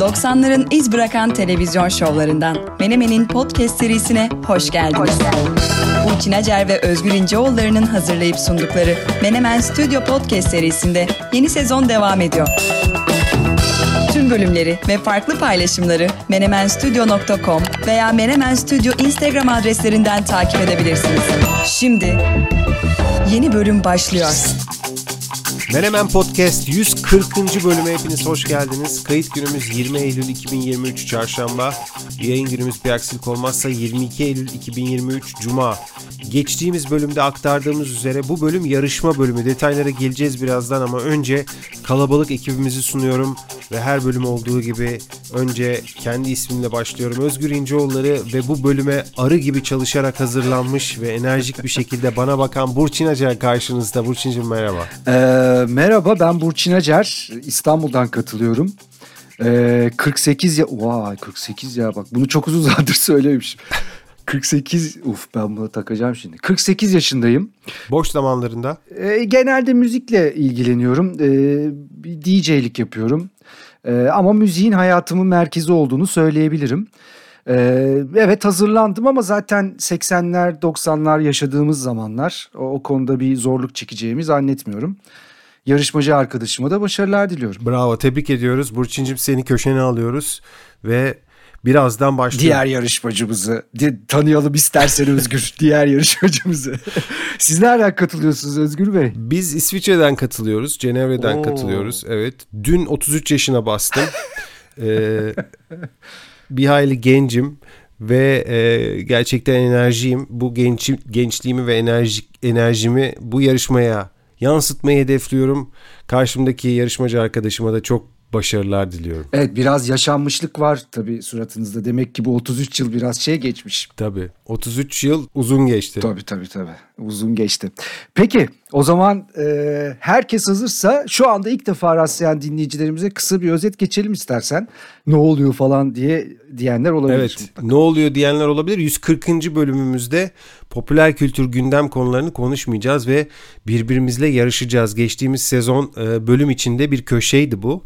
90'ların iz bırakan televizyon şovlarından Menemen'in podcast serisine hoş geldiniz. Burçin Acer ve Özgür İnceoğulları'nın hazırlayıp sundukları Menemen Stüdyo Podcast serisinde yeni sezon devam ediyor. Tüm bölümleri ve farklı paylaşımları menemenstudio.com veya Menemen Studio Instagram adreslerinden takip edebilirsiniz. Şimdi yeni bölüm başlıyor. Menemen Podcast 140. bölüme hepiniz hoş geldiniz. Kayıt günümüz 20 Eylül 2023 Çarşamba. Yayın günümüz bir aksilik olmazsa 22 Eylül 2023 Cuma. Geçtiğimiz bölümde aktardığımız üzere bu bölüm yarışma bölümü. Detaylara geleceğiz birazdan ama önce kalabalık ekibimizi sunuyorum. Ve her bölüm olduğu gibi önce kendi ismimle başlıyorum. Özgür İnceoğulları ve bu bölüme arı gibi çalışarak hazırlanmış ve enerjik bir şekilde bana bakan Burçin Acar karşınızda. Burçin'cim merhaba. Ee, merhaba ben Burçin Acar. İstanbul'dan katılıyorum. Ee, 48 ya... Vay 48 ya bak bunu çok uzun zamandır söylemişim. 48 uf ben bunu takacağım şimdi. 48 yaşındayım. Boş zamanlarında? Ee, genelde müzikle ilgileniyorum. Ee, DJ'lik yapıyorum. Ee, ama müziğin hayatımın merkezi olduğunu söyleyebilirim. Ee, evet hazırlandım ama zaten 80'ler 90'lar yaşadığımız zamanlar o, o konuda bir zorluk çekeceğimi zannetmiyorum. Yarışmacı arkadaşıma da başarılar diliyorum. Bravo tebrik ediyoruz. Burçin'cim seni köşene alıyoruz ve birazdan başlıyoruz. Diğer yarışmacımızı tanıyalım istersen Özgür. diğer yarışmacımızı. Siz nereden katılıyorsunuz Özgür Bey? Biz İsviçre'den katılıyoruz. Cenevre'den Oo. katılıyoruz. Evet. Dün 33 yaşına bastım. ee, bir hayli gencim ve e, gerçekten enerjiyim. Bu genç, gençliğimi ve enerji, enerjimi bu yarışmaya yansıtmayı hedefliyorum. Karşımdaki yarışmacı arkadaşıma da çok başarılar diliyorum. Evet biraz yaşanmışlık var tabii suratınızda. Demek ki bu 33 yıl biraz şey geçmiş. Tabii. 33 yıl uzun geçti. Tabii tabii tabii. Uzun geçti. Peki o zaman e, herkes hazırsa şu anda ilk defa rastlayan dinleyicilerimize kısa bir özet geçelim istersen. Ne oluyor falan diye diyenler olabilir. Evet. Ne oluyor diyenler olabilir. 140. bölümümüzde popüler kültür gündem konularını konuşmayacağız ve birbirimizle yarışacağız. Geçtiğimiz sezon e, bölüm içinde bir köşeydi bu.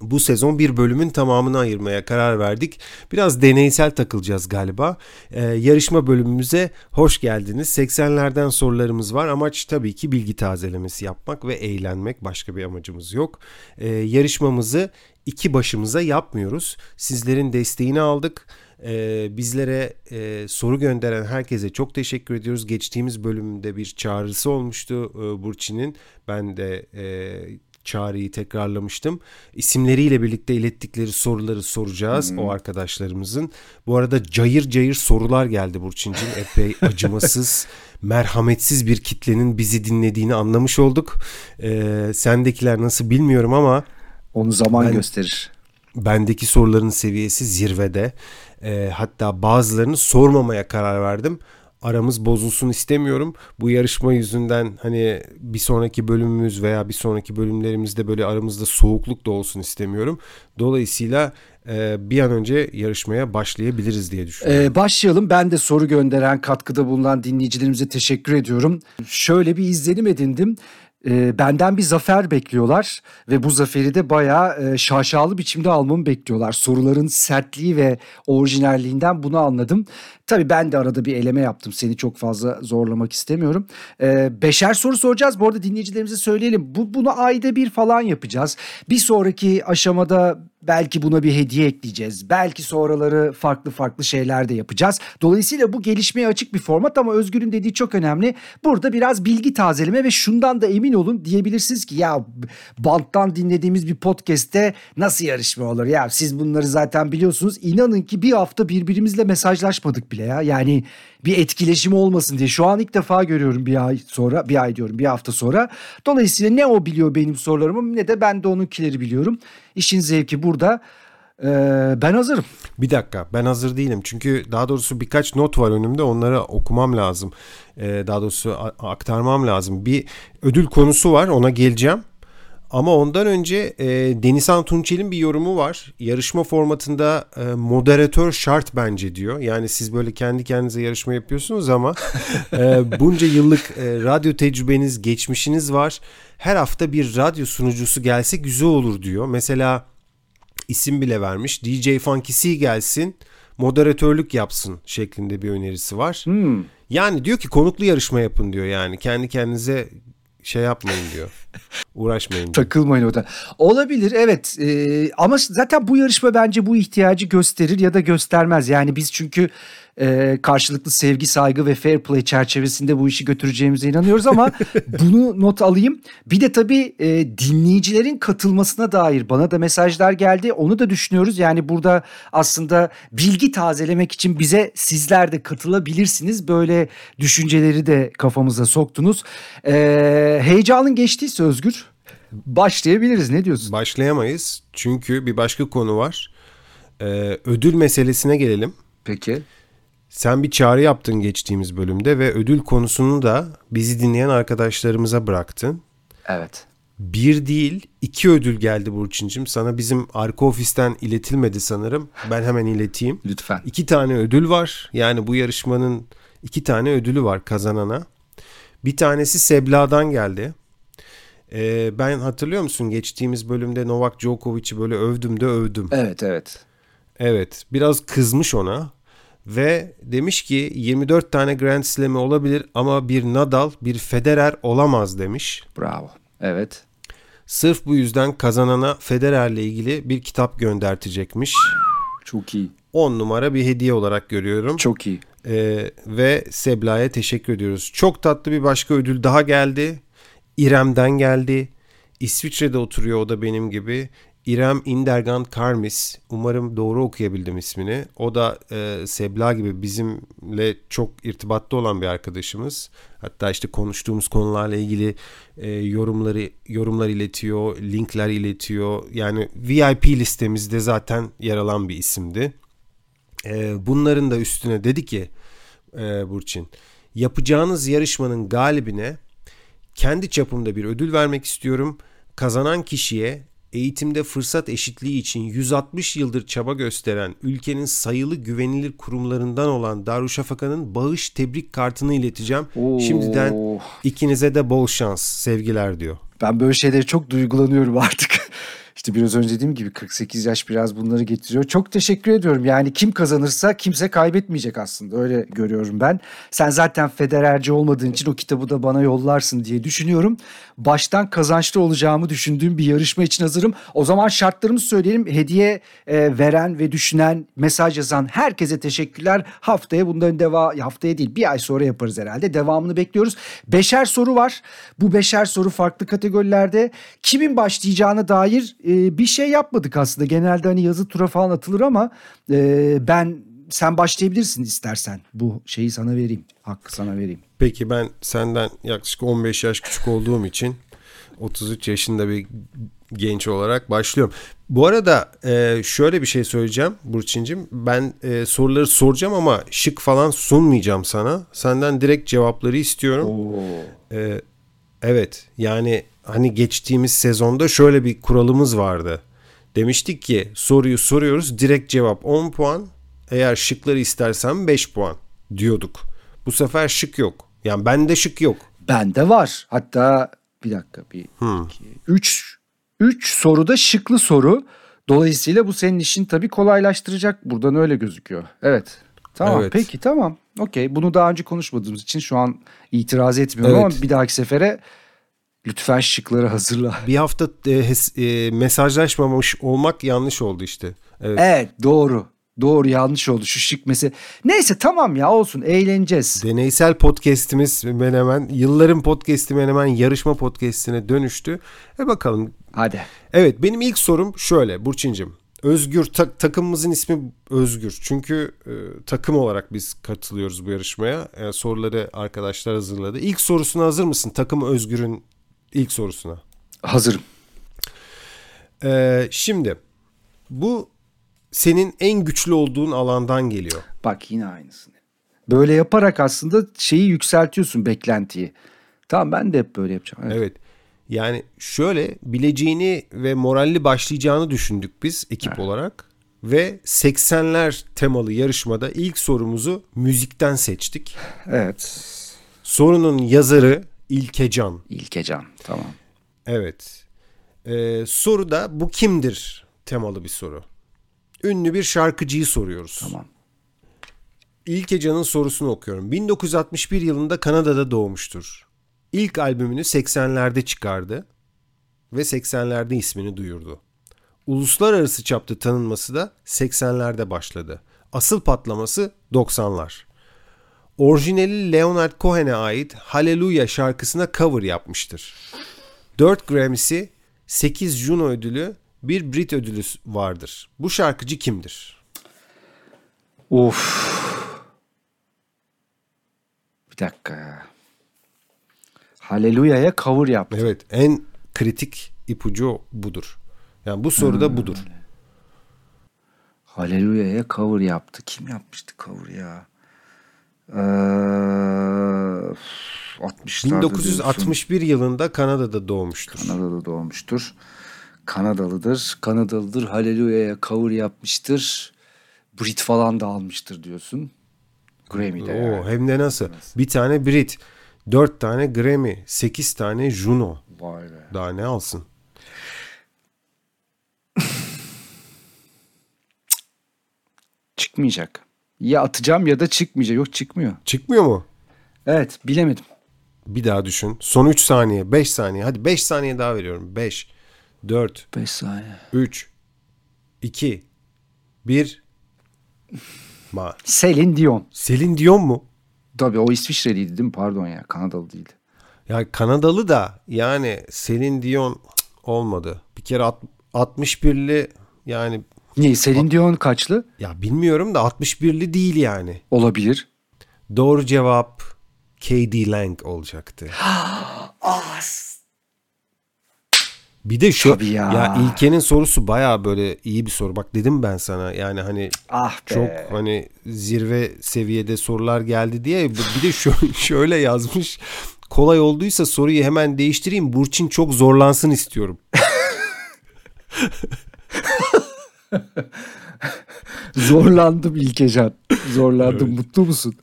Bu sezon bir bölümün tamamını ayırmaya karar verdik. Biraz deneysel takılacağız galiba. Ee, yarışma bölümümüze hoş geldiniz. 80'lerden sorularımız var. Amaç tabii ki bilgi tazelemesi yapmak ve eğlenmek. Başka bir amacımız yok. Ee, yarışmamızı iki başımıza yapmıyoruz. Sizlerin desteğini aldık. Ee, bizlere e, soru gönderen herkese çok teşekkür ediyoruz. Geçtiğimiz bölümde bir çağrısı olmuştu e, Burçin'in. Ben de e, çağrıyı tekrarlamıştım. İsimleriyle birlikte ilettikleri soruları soracağız o arkadaşlarımızın. Bu arada cayır cayır sorular geldi Burçin'cim. Epey acımasız, merhametsiz bir kitlenin bizi dinlediğini anlamış olduk. Ee, sendekiler nasıl bilmiyorum ama Onu zaman Ben- gösterir. bendeki soruların seviyesi zirvede. Ee, hatta bazılarını sormamaya karar verdim. Aramız bozulsun istemiyorum. Bu yarışma yüzünden hani bir sonraki bölümümüz veya bir sonraki bölümlerimizde böyle aramızda soğukluk da olsun istemiyorum. Dolayısıyla e, bir an önce yarışmaya başlayabiliriz diye düşünüyorum. Ee, başlayalım. Ben de soru gönderen, katkıda bulunan dinleyicilerimize teşekkür ediyorum. Şöyle bir izlenim edindim. Ee, benden bir zafer bekliyorlar ve bu zaferi de bayağı e, şaşalı biçimde almamı bekliyorlar. Soruların sertliği ve orijinalliğinden bunu anladım. Tabii ben de arada bir eleme yaptım. Seni çok fazla zorlamak istemiyorum. Ee, beşer soru soracağız. Bu arada dinleyicilerimize söyleyelim. Bu, bunu ayda bir falan yapacağız. Bir sonraki aşamada belki buna bir hediye ekleyeceğiz. Belki sonraları farklı farklı şeyler de yapacağız. Dolayısıyla bu gelişmeye açık bir format ama Özgür'ün dediği çok önemli. Burada biraz bilgi tazeleme ve şundan da emin olun diyebilirsiniz ki ya banttan dinlediğimiz bir podcast'te nasıl yarışma olur ya siz bunları zaten biliyorsunuz. İnanın ki bir hafta birbirimizle mesajlaşmadık bile ya. Yani bir etkileşim olmasın diye. Şu an ilk defa görüyorum bir ay sonra, bir ay diyorum bir hafta sonra. Dolayısıyla ne o biliyor benim sorularımı ne de ben de onunkileri biliyorum. İşin zevki burada. Ee, ben hazırım. Bir dakika ben hazır değilim çünkü daha doğrusu birkaç not var önümde onları okumam lazım. Ee, daha doğrusu aktarmam lazım. Bir ödül konusu var ona geleceğim. Ama ondan önce e, Denizhan Tunçel'in bir yorumu var. Yarışma formatında e, moderatör şart bence diyor. Yani siz böyle kendi kendinize yarışma yapıyorsunuz ama e, bunca yıllık e, radyo tecrübeniz, geçmişiniz var. Her hafta bir radyo sunucusu gelse güzel olur diyor. Mesela isim bile vermiş. DJ Funky C gelsin moderatörlük yapsın şeklinde bir önerisi var. Hmm. Yani diyor ki konuklu yarışma yapın diyor yani. Kendi kendinize şey yapmayın diyor. Uğraşmayın diyor. Takılmayın orada. Olabilir evet Ee, ama zaten bu yarışma bence bu ihtiyacı gösterir ya da göstermez. Yani biz çünkü e, karşılıklı sevgi, saygı ve fair play çerçevesinde bu işi götüreceğimize inanıyoruz ama bunu not alayım. Bir de tabii e, dinleyicilerin katılmasına dair bana da mesajlar geldi. Onu da düşünüyoruz. Yani burada aslında bilgi tazelemek için bize sizler de katılabilirsiniz. Böyle düşünceleri de kafamıza soktunuz. E, heyecanın geçtiyse Özgür başlayabiliriz. Ne diyorsun? Başlayamayız çünkü bir başka konu var. Ee, ödül meselesine gelelim. Peki. Sen bir çağrı yaptın geçtiğimiz bölümde ve ödül konusunu da bizi dinleyen arkadaşlarımıza bıraktın. Evet. Bir değil iki ödül geldi Burçin'cim. Sana bizim arka ofisten iletilmedi sanırım. Ben hemen ileteyim. Lütfen. İki tane ödül var. Yani bu yarışmanın iki tane ödülü var kazanana. Bir tanesi Sebla'dan geldi. Ee, ben hatırlıyor musun geçtiğimiz bölümde Novak Djokovic'i böyle övdüm de övdüm. Evet evet. Evet biraz kızmış ona ve demiş ki 24 tane Grand Slam'i olabilir ama bir Nadal bir Federer olamaz demiş. Bravo. Evet. Sırf bu yüzden kazanana Federer'le ilgili bir kitap göndertecekmiş. Çok iyi. 10 numara bir hediye olarak görüyorum. Çok iyi. Ee, ve Sebla'ya teşekkür ediyoruz. Çok tatlı bir başka ödül daha geldi. İrem'den geldi. İsviçre'de oturuyor o da benim gibi. İrem Indergan Karmis. Umarım doğru okuyabildim ismini. O da e, Sebla gibi bizimle çok irtibatta olan bir arkadaşımız. Hatta işte konuştuğumuz konularla ilgili e, yorumları yorumlar iletiyor, linkler iletiyor. Yani VIP listemizde zaten yer alan bir isimdi. E, bunların da üstüne dedi ki e, Burçin, yapacağınız yarışmanın galibine kendi çapımda bir ödül vermek istiyorum. Kazanan kişiye eğitimde fırsat eşitliği için 160 yıldır çaba gösteren ülkenin sayılı güvenilir kurumlarından olan Darüşşafaka'nın bağış tebrik kartını ileteceğim. Oo. Şimdiden ikinize de bol şans, sevgiler diyor. Ben böyle şeylere çok duygulanıyorum artık. İşte biraz önce dediğim gibi 48 yaş biraz bunları getiriyor. Çok teşekkür ediyorum. Yani kim kazanırsa kimse kaybetmeyecek aslında. Öyle görüyorum ben. Sen zaten Federerci olmadığın için o kitabı da bana yollarsın diye düşünüyorum. Baştan kazançlı olacağımı düşündüğüm bir yarışma için hazırım. O zaman şartlarımızı söyleyelim. Hediye e, veren ve düşünen, mesaj yazan herkese teşekkürler. Haftaya bundan devam haftaya değil bir ay sonra yaparız herhalde. Devamını bekliyoruz. Beşer soru var. Bu beşer soru farklı kategorilerde. Kimin başlayacağına dair e, bir şey yapmadık aslında. Genelde hani yazı tura falan atılır ama e, ben sen başlayabilirsin istersen. Bu şeyi sana vereyim. Hakkı sana vereyim. Peki ben senden yaklaşık 15 yaş küçük olduğum için 33 yaşında bir genç olarak başlıyorum. Bu arada e, şöyle bir şey söyleyeceğim Burçin'cim. Ben e, soruları soracağım ama şık falan sunmayacağım sana. Senden direkt cevapları istiyorum. E, evet yani hani geçtiğimiz sezonda şöyle bir kuralımız vardı. Demiştik ki soruyu soruyoruz direkt cevap 10 puan. Eğer şıkları istersen 5 puan diyorduk. Bu sefer şık yok. Yani bende şık yok. Bende var. Hatta bir dakika bir iki, üç, üç soruda şıklı soru. Dolayısıyla bu senin işin tabii kolaylaştıracak. Buradan öyle gözüküyor. Evet. Tamam Evet. peki tamam. Okey bunu daha önce konuşmadığımız için şu an itiraz etmiyorum Evet. ama bir dahaki sefere lütfen şıkları hazırla. Bir hafta e, hes- e, mesajlaşmamış olmak yanlış oldu işte. Evet. Evet doğru. Doğru yanlış oldu şu şık mesela. Neyse tamam ya olsun eğleneceğiz. Deneysel podcast'imiz Menemen, yılların podcast'i Menemen yarışma podcast'ine dönüştü. E bakalım. Hadi. Evet benim ilk sorum şöyle Burçin'cim. Özgür ta- takımımızın ismi Özgür. Çünkü e, takım olarak biz katılıyoruz bu yarışmaya. E, soruları arkadaşlar hazırladı. İlk sorusuna hazır mısın? Takım Özgür'ün ilk sorusuna. Hazırım. E, şimdi bu senin en güçlü olduğun alandan geliyor. Bak yine aynısını. Böyle yaparak aslında şeyi yükseltiyorsun beklentiyi. Tamam ben de hep böyle yapacağım. Evet. Evet. Yani şöyle bileceğini ve moralli başlayacağını düşündük biz ekip olarak. Ve 80'ler temalı yarışmada ilk sorumuzu müzikten seçtik. evet. Sorunun yazarı İlkecan. İlkecan tamam. Evet. Ee, soruda bu kimdir temalı bir soru. Ünlü bir şarkıcıyı soruyoruz. Tamam. İlkecan'ın sorusunu okuyorum. 1961 yılında Kanada'da doğmuştur. İlk albümünü 80'lerde çıkardı ve 80'lerde ismini duyurdu. Uluslararası çapta tanınması da 80'lerde başladı. Asıl patlaması 90'lar. Orijinali Leonard Cohen'e ait Hallelujah şarkısına cover yapmıştır. 4 Grammy'si, 8 Juno ödülü, bir Brit ödülü vardır. Bu şarkıcı kimdir? Of. Bir dakika ya. Hallelujah'ya cover yaptı. Evet en kritik ipucu budur. Yani bu soruda budur. Hallelujah'ya cover yaptı. Kim yapmıştı cover ya? Ee, 60'larda 1961 yılında Kanada'da doğmuştur. Kanada'da doğmuştur. Kanadalıdır. Kanadalıdır. Hallelujah'ya cover yapmıştır. Brit falan da almıştır diyorsun. Grammy'de yani. Oo, hem de nasıl? Bir tane Brit, 4 tane Grammy, 8 tane Juno. Vay be. Daha ne alsın? Çıkmayacak. Ya atacağım ya da çıkmayacak. Yok çıkmıyor. Çıkmıyor mu? Evet bilemedim. Bir daha düşün. Son 3 saniye, 5 saniye. Hadi 5 saniye daha veriyorum. 5, 4, 5 saniye. 3, 2, 1. Ma. Celine Dion. Selin Dion mu? Tabii o İsviçreliydi değil mi? Pardon ya Kanadalı değildi. Ya Kanadalı da yani Selin Dion olmadı. Bir kere at- 61'li yani Niye? Celine Dion kaçlı? ya bilmiyorum da 61'li değil yani. Olabilir. Doğru cevap K.D. Lang olacaktı. Bir de şu Tabii ya. ya İlke'nin sorusu baya böyle iyi bir soru. Bak dedim ben sana yani hani Ah be. çok hani zirve seviyede sorular geldi diye bir de şö- şöyle yazmış. Kolay olduysa soruyu hemen değiştireyim. Burçin çok zorlansın istiyorum. Zorlandım İlkecan. Zorlandım. Mutlu musun?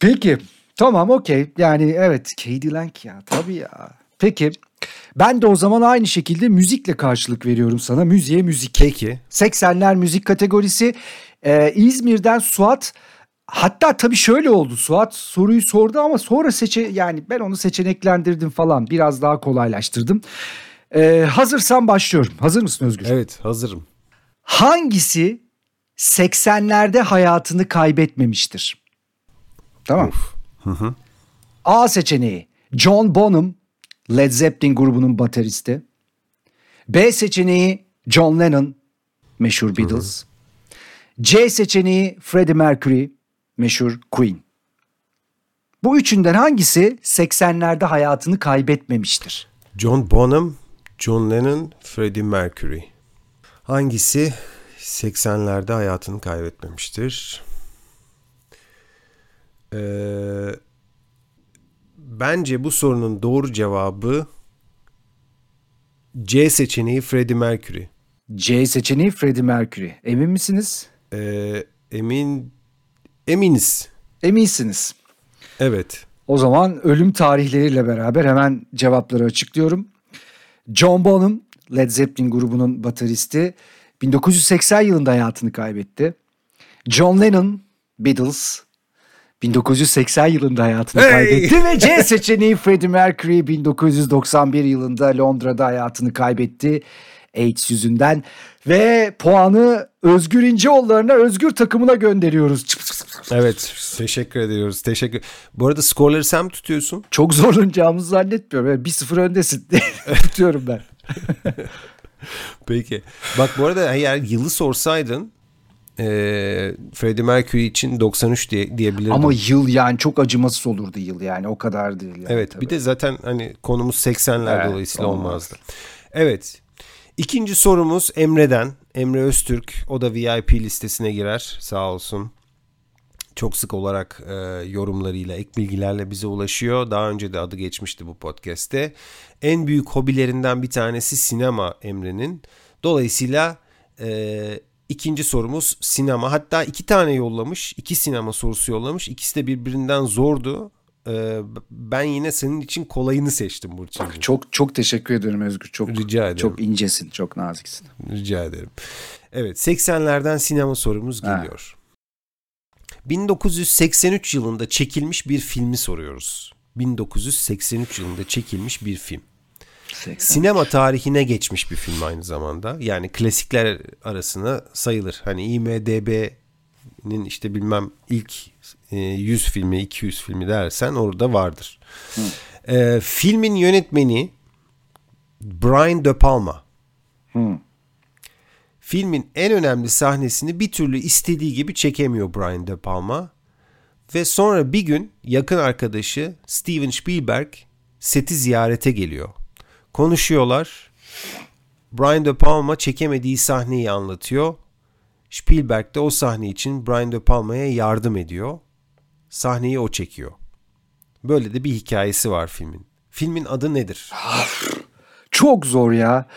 Peki. Tamam okey. Yani evet. Katie Lang ya. Tabii ya. Peki. Ben de o zaman aynı şekilde müzikle karşılık veriyorum sana. Müziğe müzik. Peki. 80'ler müzik kategorisi. Ee, İzmir'den Suat Hatta tabii şöyle oldu. Suat soruyu sordu ama sonra seçe yani ben onu seçeneklendirdim falan. Biraz daha kolaylaştırdım. Ee, hazırsan başlıyorum. Hazır mısın Özgür? Evet hazırım. Hangisi 80'lerde hayatını kaybetmemiştir? Tamam. A seçeneği John Bonham, Led Zeppelin grubunun bateristi. B seçeneği John Lennon, meşhur Beatles. C seçeneği Freddie Mercury, meşhur Queen. Bu üçünden hangisi 80'lerde hayatını kaybetmemiştir? John Bonham, John Lennon, Freddie Mercury. Hangisi 80'lerde hayatını kaybetmemiştir? Ee, bence bu sorunun doğru cevabı C seçeneği Freddie Mercury. C seçeneği Freddie Mercury. Emin misiniz? Ee, emin eminiz. Eminsiniz. Evet. O zaman ölüm tarihleriyle beraber hemen cevapları açıklıyorum. John Bonham, Led Zeppelin grubunun bateristi 1980 yılında hayatını kaybetti. John Lennon, Beatles 1980 yılında hayatını Hey! kaybetti ve C seçeneği Freddie Mercury 1991 yılında Londra'da hayatını kaybetti. AIDS yüzünden ve puanı Özgür İnceoğulları'na Özgür takımına gönderiyoruz. Evet. Teşekkür ediyoruz. Teşekkür. Bu arada skorları sen mi tutuyorsun? Çok zorlanacağımızı zannetmiyorum. Yani 1-0 öndesin. Tutuyorum ben. Peki. Bak bu arada eğer yılı sorsaydın e, Freddie Mercury için 93 diye, diyebilirdim. Ama yıl yani çok acımasız olurdu yıl yani o kadar değil. Yani, evet tabii. bir de zaten hani konumuz 80'ler Evet, dolayısıyla olmaz. olmazdı. Evet. İkinci sorumuz Emre'den. Emre Öztürk. O da VIP listesine girer. Sağ olsun. Çok sık olarak e, yorumlarıyla, ek bilgilerle bize ulaşıyor. Daha önce de adı geçmişti bu podcast'te. En büyük hobilerinden bir tanesi sinema Emre'nin. Dolayısıyla e, ikinci sorumuz sinema. Hatta iki tane yollamış. iki sinema sorusu yollamış. İkisi de birbirinden zordu. e, ben yine senin için kolayını seçtim Burçin'cim. Çok çok teşekkür ediyorum Özgür. Çok Rica ederim. Çok incesin, çok naziksin. Rica ederim. Evet 80'lerden sinema sorumuz Ha. Geliyor. 1983 yılında çekilmiş bir filmi soruyoruz. 1983 yılında çekilmiş bir film. Sinema tarihine geçmiş bir film aynı zamanda. Yani klasikler arasına sayılır. Hani IMDB'nin işte bilmem ilk e, 100 filmi, 200 filmi dersen orada vardır. E, filmin yönetmeni Brian De Palma. Hı. Filmin en önemli sahnesini bir türlü istediği gibi çekemiyor Brian De Palma. Ve sonra bir gün yakın arkadaşı Steven Spielberg seti ziyarete geliyor. Konuşuyorlar. Brian De Palma çekemediği sahneyi anlatıyor. Spielberg de o sahne için Brian De Palma'ya yardım ediyor. Sahneyi o çekiyor. Böyle de bir hikayesi var filmin. Filmin adı nedir? Çok zor ya.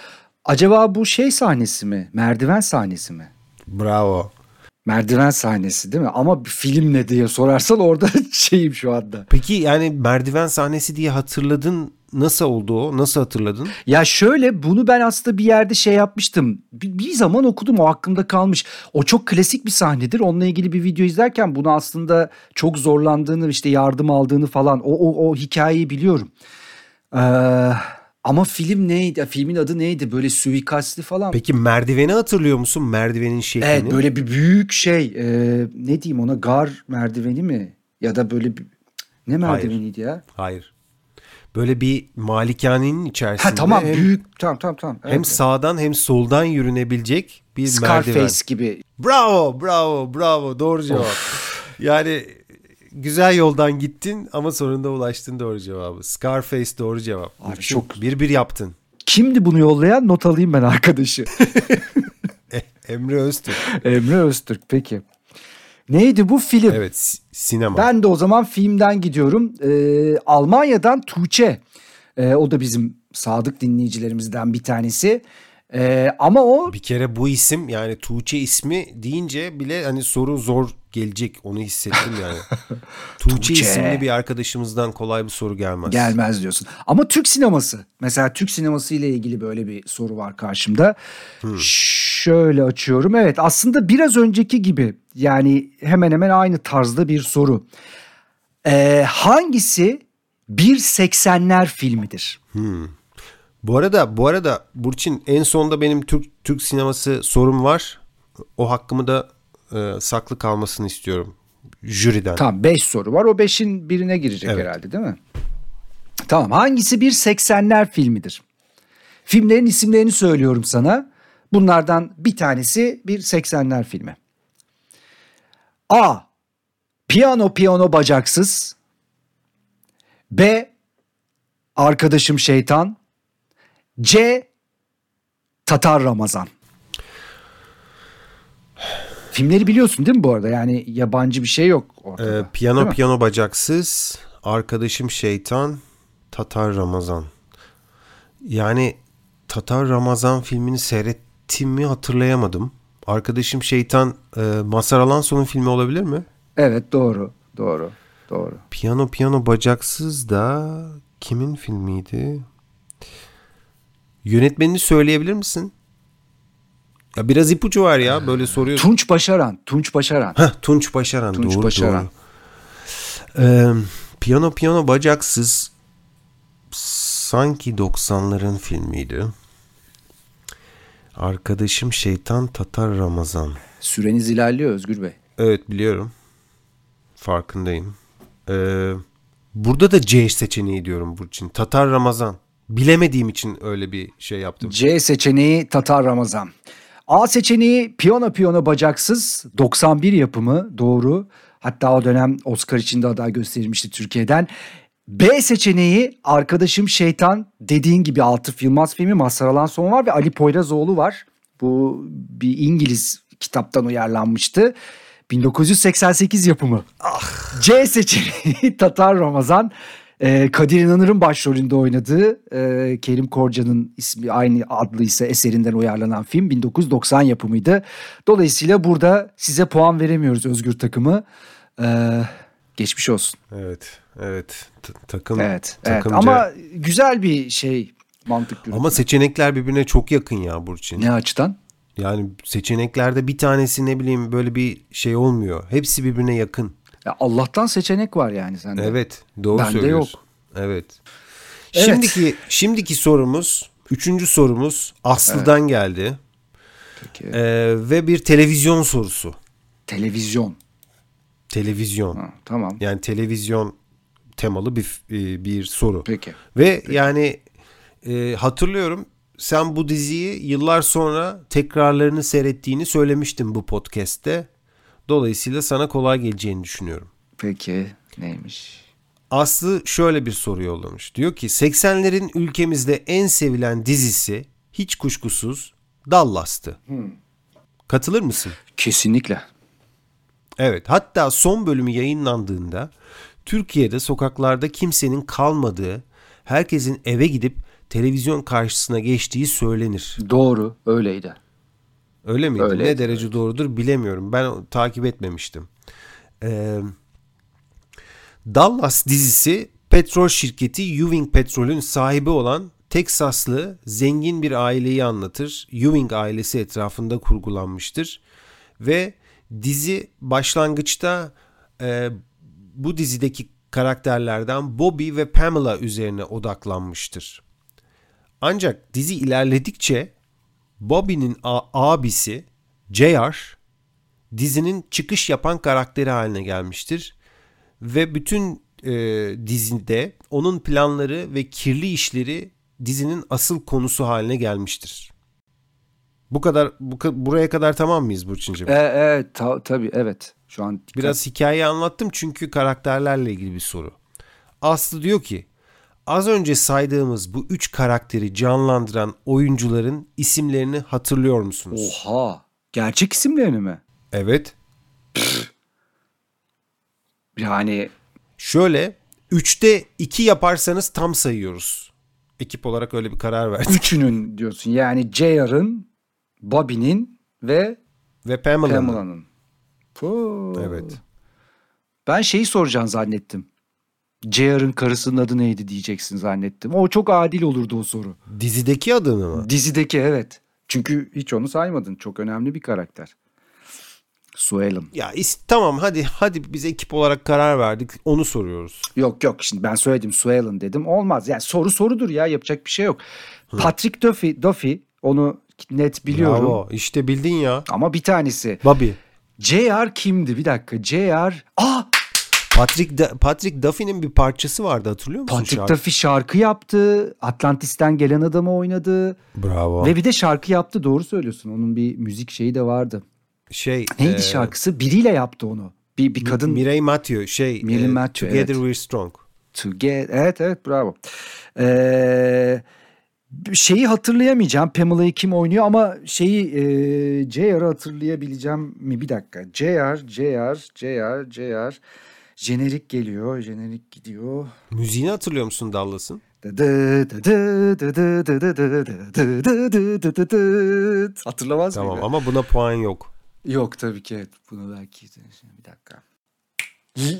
Acaba bu şey sahnesi mi? Merdiven sahnesi mi? Bravo. Merdiven sahnesi değil mi? Ama film ne diye sorarsan orada şeyim şu anda. Peki yani merdiven sahnesi diye hatırladın. Nasıl oldu o? Nasıl hatırladın? Ya şöyle bunu ben aslında bir yerde şey yapmıştım. Bir, bir zaman okudum o aklımda kalmış. O çok klasik bir sahnedir. Onunla ilgili bir video izlerken bunu aslında çok zorlandığını işte yardım aldığını falan o, o, o hikayeyi biliyorum. Ee, ama film neydi? Filmin adı neydi? Böyle suikastli falan. Peki merdiveni hatırlıyor musun? Merdivenin şeklini. Evet böyle bir büyük şey e, ne diyeyim ona gar merdiveni mi? Ya da böyle bir ne merdiveniydi ya? Hayır. Böyle bir malikanenin içerisinde. Ha tamam hem, büyük tamam tamam tamam. hem Evet. sağdan hem soldan yürünebilecek bir Scarface merdiven. gibi. Bravo, bravo, bravo. Doğru cevap. Yani güzel yoldan gittin ama sonunda ulaştın doğru cevabı. Scarface doğru cevap. Abi çok- Bir bir yaptın. Kimdi bunu yollayan? Not alayım ben arkadaşı. Emre Öztürk. Emre Öztürk peki. Neydi bu film? Evet si- sinema. Ben de o zaman filmden gidiyorum. Ee, Almanya'dan Tuğçe. Ee, o da bizim sadık dinleyicilerimizden bir tanesi. Ee, ama o Bir kere bu isim yani Tuğçe ismi deyince bile hani soru zor gelecek onu hissettim yani. Tuğçe, Tuğçe. isimli bir arkadaşımızdan kolay bir soru gelmez. gelmez diyorsun. Ama Türk sineması. Mesela Türk sineması ile ilgili böyle bir soru var karşımda. Şöyle açıyorum. Evet aslında biraz önceki gibi yani hemen hemen aynı tarzda bir soru. Ee, hangisi bir 80'ler filmidir? Bu arada bu arada Burçin en sonda benim Türk Türk sineması sorum var. O hakkımı da e, saklı kalmasını istiyorum jüriden. Tamam 5 soru var. O 5'in birine girecek Evet. herhalde değil mi? Tamam. Hangisi bir 80'ler filmidir? Filmlerin isimlerini söylüyorum sana. Bunlardan bir tanesi bir 80'ler filmi. A. Piyano piyano bacaksız. B. Arkadaşım şeytan. C. Tatar Ramazan. Filmleri biliyorsun değil mi bu arada? Yani yabancı bir şey yok ortada. E, Değil piyano piyano bacaksız, arkadaşım şeytan, Tatar Ramazan. Yani Tatar Ramazan filmini seyrettiğimi hatırlayamadım. Arkadaşım şeytan e, Mazhar Alanson'un filmi olabilir mi? Evet doğru. Doğru. Doğru. Piyano piyano bacaksız da kimin filmiydi? Yönetmenini söyleyebilir misin? Ya biraz ipucu var ya böyle soruyorsun. Tunç Başaran. Tunç Başaran. Heh, Tunç Başaran Tunç doğru Başaran. doğru. Ee, piyano piyano bacaksız sanki 90'ların filmiydi. Arkadaşım Şeytan Tatar Ramazan. Süreniz ilerliyor Özgür Bey. Evet biliyorum. Farkındayım. Ee, burada da C seçeneği diyorum Burçin. Tatar Ramazan. Bilemediğim için öyle bir şey yaptım. C seçeneği Tatar Ramazan. A seçeneği Piyano Piyano Bacaksız 91 yapımı doğru. Hatta o dönem Oscar için de aday gösterilmişti Türkiye'den. B seçeneği Arkadaşım Şeytan dediğin gibi Atıf Yılmaz filmi Mazhar Alanson var ve Ali Poyrazoğlu var. Bu bir İngiliz kitaptan uyarlanmıştı. 1988 yapımı. C seçeneği Tatar Ramazan. Ee, Kadir İnanır'ın başrolünde oynadığı e, Kerim Korcan'ın ismi aynı adlıysa eserinden uyarlanan film 1990 yapımıydı. Dolayısıyla burada size puan veremiyoruz Özgür takımı. Ee, Geçmiş olsun. Evet. Evet. T- takım Evet. evet. takımca- Ama güzel bir şey mantık yürütme. ama seçenekler birbirine çok yakın ya Burçin. ne açıdan? Yani seçeneklerde bir tanesi ne bileyim böyle bir şey olmuyor. Hepsi birbirine yakın. Ya Allah'tan seçenek var yani sende. Evet, doğru Bende söylüyorsun. Evet. Şimdiki şimdiki sorumuz, üçüncü sorumuz Aslı'dan geldi. Peki. Ee, ve bir televizyon sorusu. Televizyon. Televizyon. Ha, tamam. Yani televizyon temalı bir e, bir soru. Peki. Ve yani e, hatırlıyorum sen bu diziyi yıllar sonra tekrarlarını seyrettiğini söylemiştin bu podcast'te. Dolayısıyla sana kolay geleceğini düşünüyorum. Peki. Neymiş? Aslı şöyle bir soru yollamış. Diyor ki 80'lerin ülkemizde en sevilen dizisi hiç kuşkusuz Dallas'tı. Katılır mısın? Kesinlikle. Evet. Hatta son bölümü yayınlandığında Türkiye'de sokaklarda kimsenin kalmadığı, herkesin eve gidip televizyon karşısına geçtiği söylenir. Doğru. Öyleydi. Öyle miydi? Öyleydi, ne derece doğrudur bilemiyorum. Ben takip etmemiştim. Ee, Dallas dizisi petrol şirketi Ewing Petrol'ün sahibi olan Teksaslı zengin bir aileyi anlatır. Ewing ailesi etrafında kurgulanmıştır. Ve dizi başlangıçta e, bu dizideki karakterlerden Bobby ve Pamela üzerine odaklanmıştır. Ancak dizi ilerledikçe Bobby'nin abisi JR dizinin çıkış yapan karakteri haline gelmiştir. Ve bütün e, dizide onun planları ve kirli işleri dizinin asıl konusu haline gelmiştir. Bu kadar bu, buraya kadar tamam mıyız Burçin'cim? E, evet. ta- tabii evet. Şu an Biraz hikayeyi anlattım çünkü karakterlerle ilgili bir soru. Aslı diyor ki az önce saydığımız bu üç karakteri canlandıran oyuncuların isimlerini hatırlıyor musunuz? Oha. Gerçek isimlerini mi? Evet. Yani Şöyle 3'te 2 yaparsanız tam sayıyoruz. Ekip olarak öyle bir karar verdik. üçünün diyorsun. Yani JR'ın, Bobby'nin ve Ve Pamela'nın. Pamela'nın. Evet. Ben şeyi soracağını zannettim. JR'ın karısının adı neydi diyeceksin zannettim. O çok adil olurdu o soru. Dizideki adını mı? Dizideki evet. Çünkü hiç onu saymadın. Çok önemli bir karakter. Suellen. Ya is- tamam hadi hadi biz ekip olarak karar verdik. Onu soruyoruz. Yok yok şimdi ben söyledim Suellen dedim. Olmaz. Yani soru sorudur ya yapacak bir şey yok. Patrick Duffy, Duffy onu net biliyorum. Bravo. İşte bildin ya. Ama bir tanesi. Bobby. JR kimdi? Bir dakika. JR. Aa Patrick Da- Patrick Duffy'nin bir parçası vardı hatırlıyor musun? Patrick şarkı? Duffy şarkı yaptı. Atlantis'ten gelen adamı oynadı. Bravo. Ve bir de şarkı yaptı. Doğru söylüyorsun. Onun bir müzik şeyi de vardı. şey Neydi e, şarkısı? Biriyle yaptı onu. Bir, bir kadın. Mireille Mathieu şey Mireille e, Mathieu, Together evet. We're Strong. Together. Evet evet bravo. Ee, şeyi hatırlayamayacağım. Pamela'yı kim oynuyor ama şeyi e, JR'ı hatırlayabileceğim mi? Bir dakika. JR, JR, JR, JR jenerik geliyor, jenerik gidiyor. Müziğini hatırlıyor musun Dallas'ın? Hatırlamaz tamam, mıydı? Tamam ama buna puan yok. Yok tabii ki evet. Bunu belki bir dakika.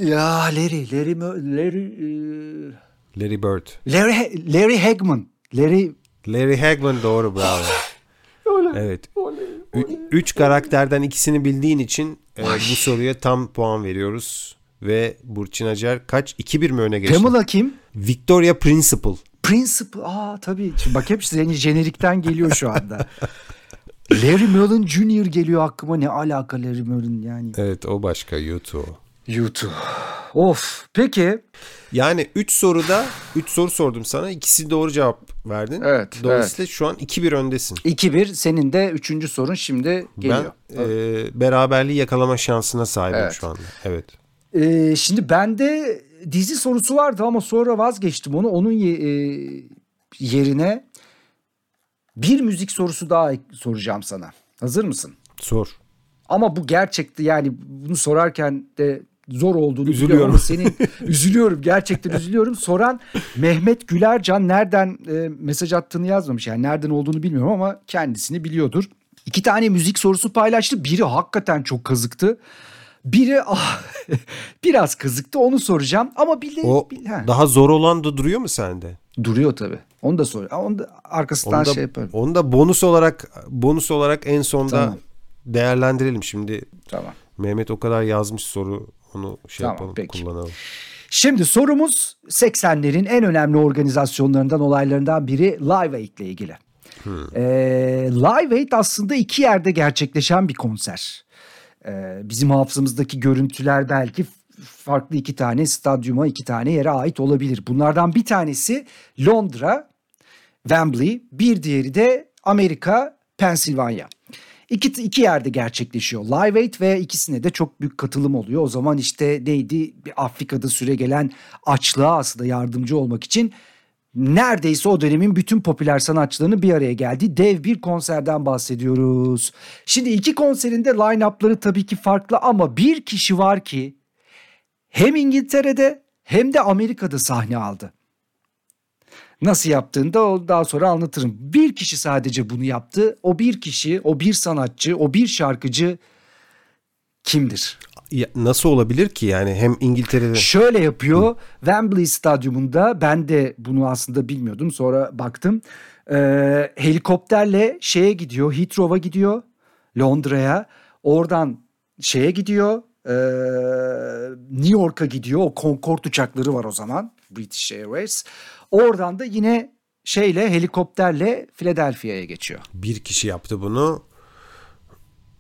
Ya Larry, Larry, Larry... Larry Bird. Larry, Larry Hagman. Larry... Larry Hagman doğru bravo. evet. Ü- üç karakterden ikisini bildiğin için e, bu soruya tam puan veriyoruz. Ve Burçin Acar kaç? 2-1 mi öne geçti? Pamela kim? Victoria Principal. Principal. Aa tabii. Şimdi bak hepsi senin jenerikten geliyor şu anda. Larry Mullen Jr. geliyor aklıma. Ne alaka Larry Mullen yani. Evet o başka YouTube. YouTube. Of. Peki. Yani 3 soruda 3 soru sordum sana. İkisi doğru cevap verdin. Evet, Dolayısıyla şu an 2-1 öndesin. 2-1 senin de üçüncü sorun şimdi geliyor. Ben e, beraberliği yakalama şansına sahibim Evet. şu anda. Evet. Ee, şimdi bende dizi sorusu vardı ama sonra vazgeçtim onu. Onun ye- e, yerine bir müzik sorusu daha soracağım sana. Hazır mısın? Sor. Ama bu gerçekti yani bunu sorarken de zor olduğunu Üzülüyorum. ama senin üzülüyorum gerçekten üzülüyorum. Soran Mehmet Gülercan nereden e, mesaj attığını yazmamış. Yani nereden olduğunu bilmiyorum ama kendisini biliyordur. İki tane müzik sorusu paylaştı. Biri hakikaten çok kazıktı. Biri ah, biraz kızıktı onu soracağım ama bile, O bil- ha. daha zor olan da duruyor mu sende? duruyor tabii. Onu da sor. Onu da arkasından Onu da, şey yaparım. onu da bonus olarak bonus olarak en sonda Tamam. değerlendirelim. Şimdi Tamam. Mehmet o kadar yazmış soru onu şey Tamam, yapalım peki. kullanalım. Şimdi sorumuz 80'lerin en önemli organizasyonlarından olaylarından biri Live Aid ile ilgili. Ee, Live Aid aslında iki yerde gerçekleşen bir konser. Ee, bizim hafızamızdaki görüntüler belki farklı iki tane stadyuma iki tane yere ait olabilir. Bunlardan bir tanesi Londra, Wembley, bir diğeri de Amerika, Pensilvanya. İki, iki yerde gerçekleşiyor Live Aid ve ikisine de çok büyük katılım oluyor. O zaman işte neydi Afrika'da süre gelen açlığa aslında yardımcı olmak için neredeyse o dönemin bütün popüler sanatçılarının bir araya geldiği dev bir konserden bahsediyoruz. Şimdi iki konserinde line-up'ları tabii ki farklı ama bir kişi var ki hem İngiltere'de hem de Amerika'da sahne aldı. Nasıl yaptığını da daha sonra anlatırım. Bir kişi sadece bunu yaptı. O bir kişi, o bir sanatçı, o bir şarkıcı kimdir? Ya, nasıl olabilir ki yani hem İngiltere'de Şöyle yapıyor. Wembley Stadyumunda ben de bunu aslında bilmiyordum. Sonra baktım. Ee, helikopterle şeye gidiyor. Heathrow'a gidiyor. Londra'ya. Oradan şeye gidiyor. ee, New York'a gidiyor. O Concorde uçakları var o zaman. British Airways. Oradan da yine şeyle helikopterle Philadelphia'ya geçiyor. bir kişi yaptı bunu.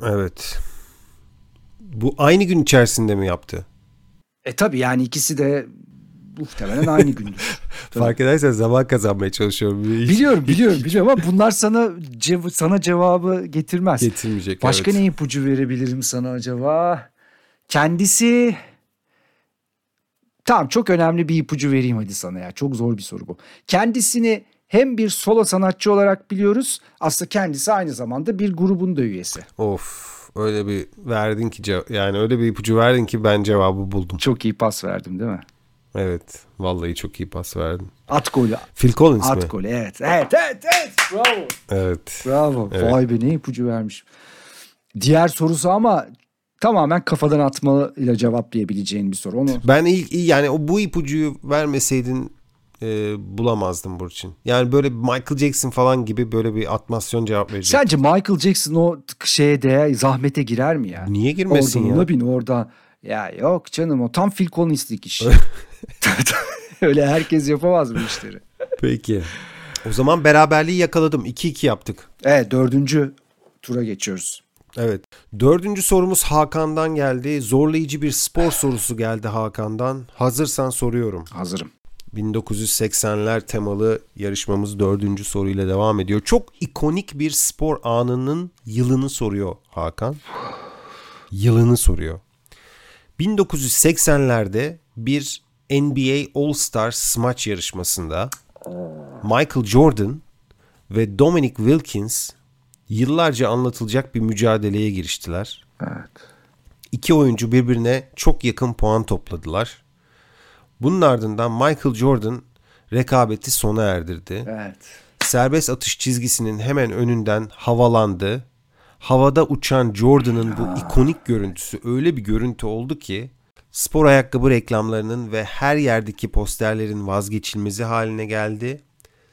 Evet. Bu aynı gün içerisinde mi yaptı? E tabi yani ikisi de muhtemelen aynı gündür. Tabii. Fark edersen zaman kazanmaya çalışıyorum. Hiç Biliyorum biliyorum biliyorum ama bunlar sana cev- sana cevabı getirmez. getirmeyecek. Başka evet. ne ipucu verebilirim sana acaba? Kendisi Tamam çok önemli bir ipucu vereyim hadi sana ya. Çok zor bir soru bu. Kendisini hem bir solo sanatçı olarak biliyoruz. Aslında kendisi aynı zamanda bir grubun da üyesi. Of öyle bir verdin ki cev- yani öyle bir ipucu verdin ki ben cevabı buldum. Çok iyi pas verdim değil mi? Evet. Vallahi çok iyi pas verdin. At golü. Phil Collins mi? At golü evet. Evet evet evet. Bravo. Evet. Bravo. Evet. Vay be ne ipucu vermiş. Diğer sorusu ama tamamen kafadan atmayla cevaplayabileceğin bir soru. Onu Ben ilk yani o bu ipucuyu vermeseydin e, bulamazdım Burçin. Yani böyle Michael Jackson falan gibi böyle bir atmasyon cevap verecek. Sence Michael Jackson o şeye de zahmete girer mi ya? Niye girmesin oradan ya? ona bin oradan. Ya yok canım o tam Phil Collins'lik iş. Öyle herkes yapamaz bu işleri. Peki. O zaman beraberliği yakaladım. 2-2 yaptık. Evet dördüncü tura geçiyoruz. Evet. Dördüncü sorumuz Hakan'dan geldi. Zorlayıcı bir spor sorusu geldi Hakan'dan. Hazırsan soruyorum. Hazırım. 1980'ler temalı yarışmamız dördüncü soruyla devam ediyor. Çok ikonik bir spor anının yılını soruyor Hakan. Yılını soruyor. 1980'lerde bir NBA All-Star smaç yarışmasında Michael Jordan ve Dominic Wilkins yıllarca anlatılacak bir mücadeleye giriştiler. Evet. İki oyuncu birbirine çok yakın puan topladılar. Bunun ardından Michael Jordan rekabeti sona erdirdi. Evet. Serbest atış çizgisinin hemen önünden havalandı. Havada uçan Jordan'ın bu ikonik görüntüsü öyle bir görüntü oldu ki spor ayakkabı reklamlarının ve her yerdeki posterlerin vazgeçilmezi haline geldi.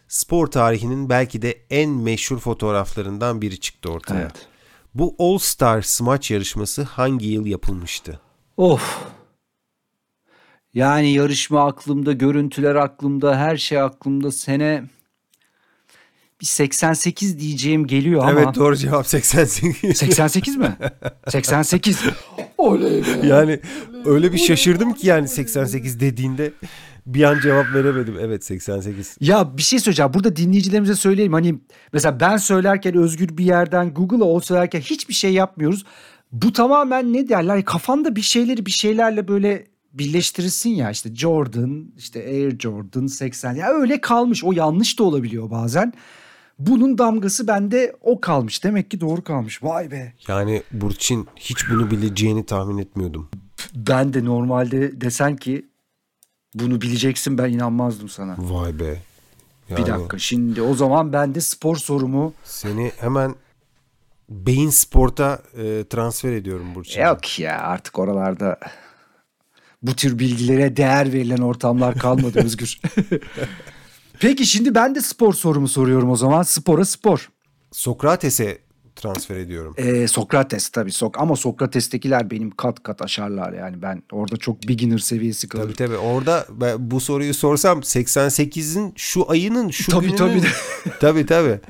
Spor tarihinin belki de en meşhur fotoğraflarından biri çıktı ortaya. Evet. Bu All Star smaç yarışması hangi yıl yapılmıştı? Of. Yani yarışma aklımda, görüntüler aklımda, her şey aklımda. Sene bir 88 diyeceğim geliyor ama. Evet doğru cevap 88. 88 mi? 88. Oley be. yani öyle bir şaşırdım ki yani 88 dediğinde bir an cevap veremedim. Evet 88. Ya bir şey söyleyeceğim. Burada dinleyicilerimize söyleyeyim. Hani mesela ben söylerken özgür bir yerden Google'a o söylerken hiçbir şey yapmıyoruz. Bu tamamen ne derler? Kafanda bir şeyleri bir şeylerle böyle birleştirirsin ya işte Jordan, işte Air Jordan 80. Ya öyle kalmış. O yanlış da olabiliyor bazen. Bunun damgası bende o kalmış. Demek ki doğru kalmış. Vay be. Yani Burçin hiç bunu bileceğini tahmin etmiyordum. Ben de normalde desen ki bunu bileceksin ben inanmazdım sana. Vay be. Bir Yani dakika şimdi o zaman ben de spor sorumu Seni hemen Beyin Sport'a e, transfer ediyorum Burçin. Yok ya artık oralarda bu tür bilgilere değer verilen ortamlar kalmadı Özgür. Peki şimdi ben de spor sorumu soruyorum o zaman. Spora spor. Sokrates'e transfer ediyorum. Ee, Sokrates tabii sok ama Sokrates'tekiler benim kat kat aşarlar yani ben orada çok beginner seviyesi kalırım. Tabii tabii orada ben bu soruyu sorsam 88'in şu ayının şu Tabii, gününün. tabii. tabii tabii.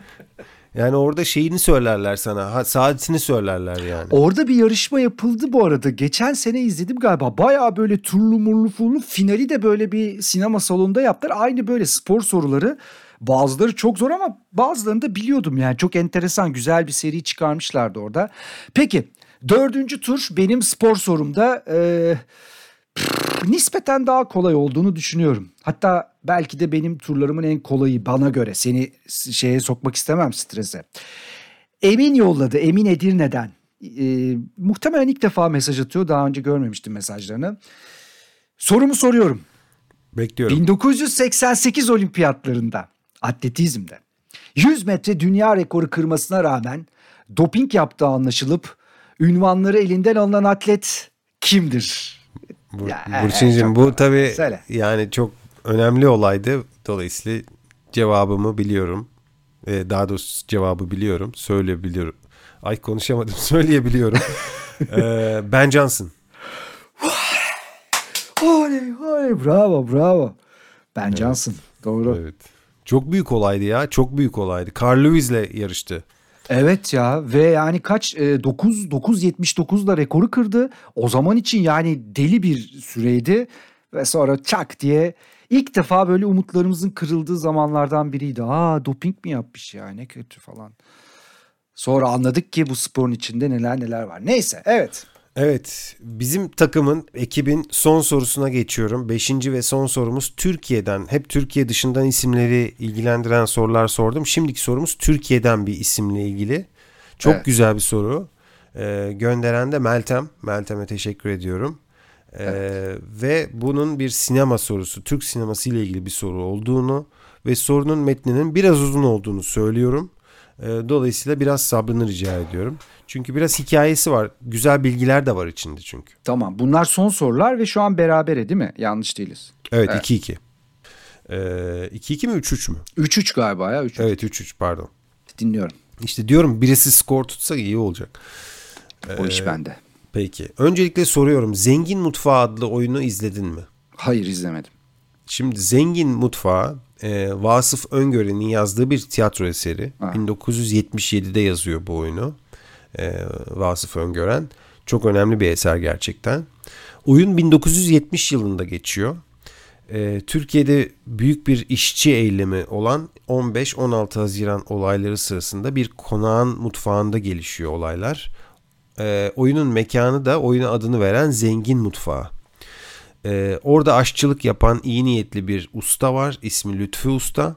Yani orada şeyini söylerler sana. Ha, saatini söylerler yani. Orada bir yarışma yapıldı bu arada. Geçen sene izledim galiba. Bayağı böyle turlu murlu fullu finali de böyle bir sinema salonunda yaptılar. Aynı böyle spor soruları. Bazıları çok zor ama bazılarını da biliyordum yani. Çok enteresan güzel bir seri çıkarmışlardı orada. Peki dördüncü tur benim spor sorumda e, pff, nispeten daha kolay olduğunu düşünüyorum. Hatta belki de benim turlarımın en kolayı bana göre. Seni şeye sokmak istemem strese. Emin yolladı. Emin Edirne'den. E, muhtemelen ilk defa mesaj atıyor. Daha önce görmemiştim mesajlarını. Sorumu soruyorum. Bekliyorum. 1988 olimpiyatlarında atletizmde 100 metre dünya rekoru kırmasına rağmen doping yaptığı anlaşılıp ünvanları elinden alınan atlet kimdir? Bur Ya, Burçin'cim çok bu tabii Söyle. yani çok önemli olaydı. Dolayısıyla cevabımı biliyorum. Ee, daha doğrusu cevabı biliyorum. Söyleyebiliyorum. Ay konuşamadım. Söyleyebiliyorum. ee, ben Johnson. Oley oley bravo bravo. Ben Johnson doğru. Evet. Çok büyük olaydı ya. Çok büyük olaydı. Carl Lewis'le yarıştı. Evet ya ve yani kaç e, 9 9.79'da rekoru kırdı. O zaman için yani deli bir süreydi ve sonra çak diye ilk defa böyle umutlarımızın kırıldığı zamanlardan biriydi. Aa doping mi yapmış ya ne kötü falan. Sonra anladık ki bu sporun içinde neler neler var. Neyse evet. Evet, bizim takımın, ekibin son sorusuna geçiyorum. Beşinci ve son sorumuz Türkiye'den. Hep Türkiye dışından isimleri ilgilendiren sorular sordum. Şimdiki sorumuz Türkiye'den bir isimle ilgili. Çok Evet. güzel bir soru. Ee, gönderen de Meltem. Meltem'e teşekkür ediyorum. Ee, Ve bunun bir sinema sorusu, Türk sineması ile ilgili bir soru olduğunu ve sorunun metninin biraz uzun olduğunu söylüyorum. Ee, Dolayısıyla biraz sabrını rica ediyorum. Çünkü biraz hikayesi var. Güzel bilgiler de var içinde çünkü. Tamam bunlar son sorular ve şu an berabere değil mi? Yanlış değiliz. Evet 2-2. Ee, 2-2 mi 3-3 mü? 3-3 galiba ya 3 Evet 3-3 pardon. dinliyorum. İşte diyorum birisi skor tutsa iyi olacak. O Ee, iş bende. Peki. Öncelikle soruyorum. Zengin Mutfağı adlı oyunu izledin mi? Hayır izlemedim. Şimdi Zengin Mutfağı e, Vasıf Öngören'in yazdığı bir tiyatro eseri. Ha. 1977'de yazıyor bu oyunu. E, Vasıf Öngören. Çok önemli bir eser gerçekten. Oyun 1970 yılında geçiyor. E, Türkiye'de büyük bir işçi eylemi olan 15-16 Haziran olayları sırasında bir konağın mutfağında gelişiyor olaylar. E, oyunun mekanı da oyuna adını veren Zengin Mutfağı. Ee, orada aşçılık yapan iyi niyetli bir usta var. İsmi Lütfü Usta.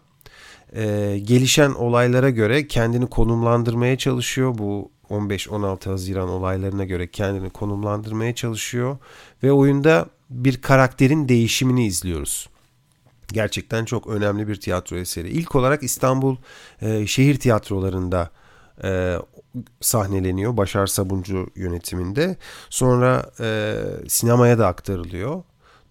Ee, gelişen olaylara göre kendini konumlandırmaya çalışıyor. Bu 15-16 Haziran olaylarına göre kendini konumlandırmaya çalışıyor. Ve oyunda bir karakterin değişimini izliyoruz. Gerçekten çok önemli bir tiyatro eseri. İlk olarak İstanbul e, şehir tiyatrolarında e, sahneleniyor Başar Sabuncu yönetiminde. Sonra e, sinemaya da aktarılıyor.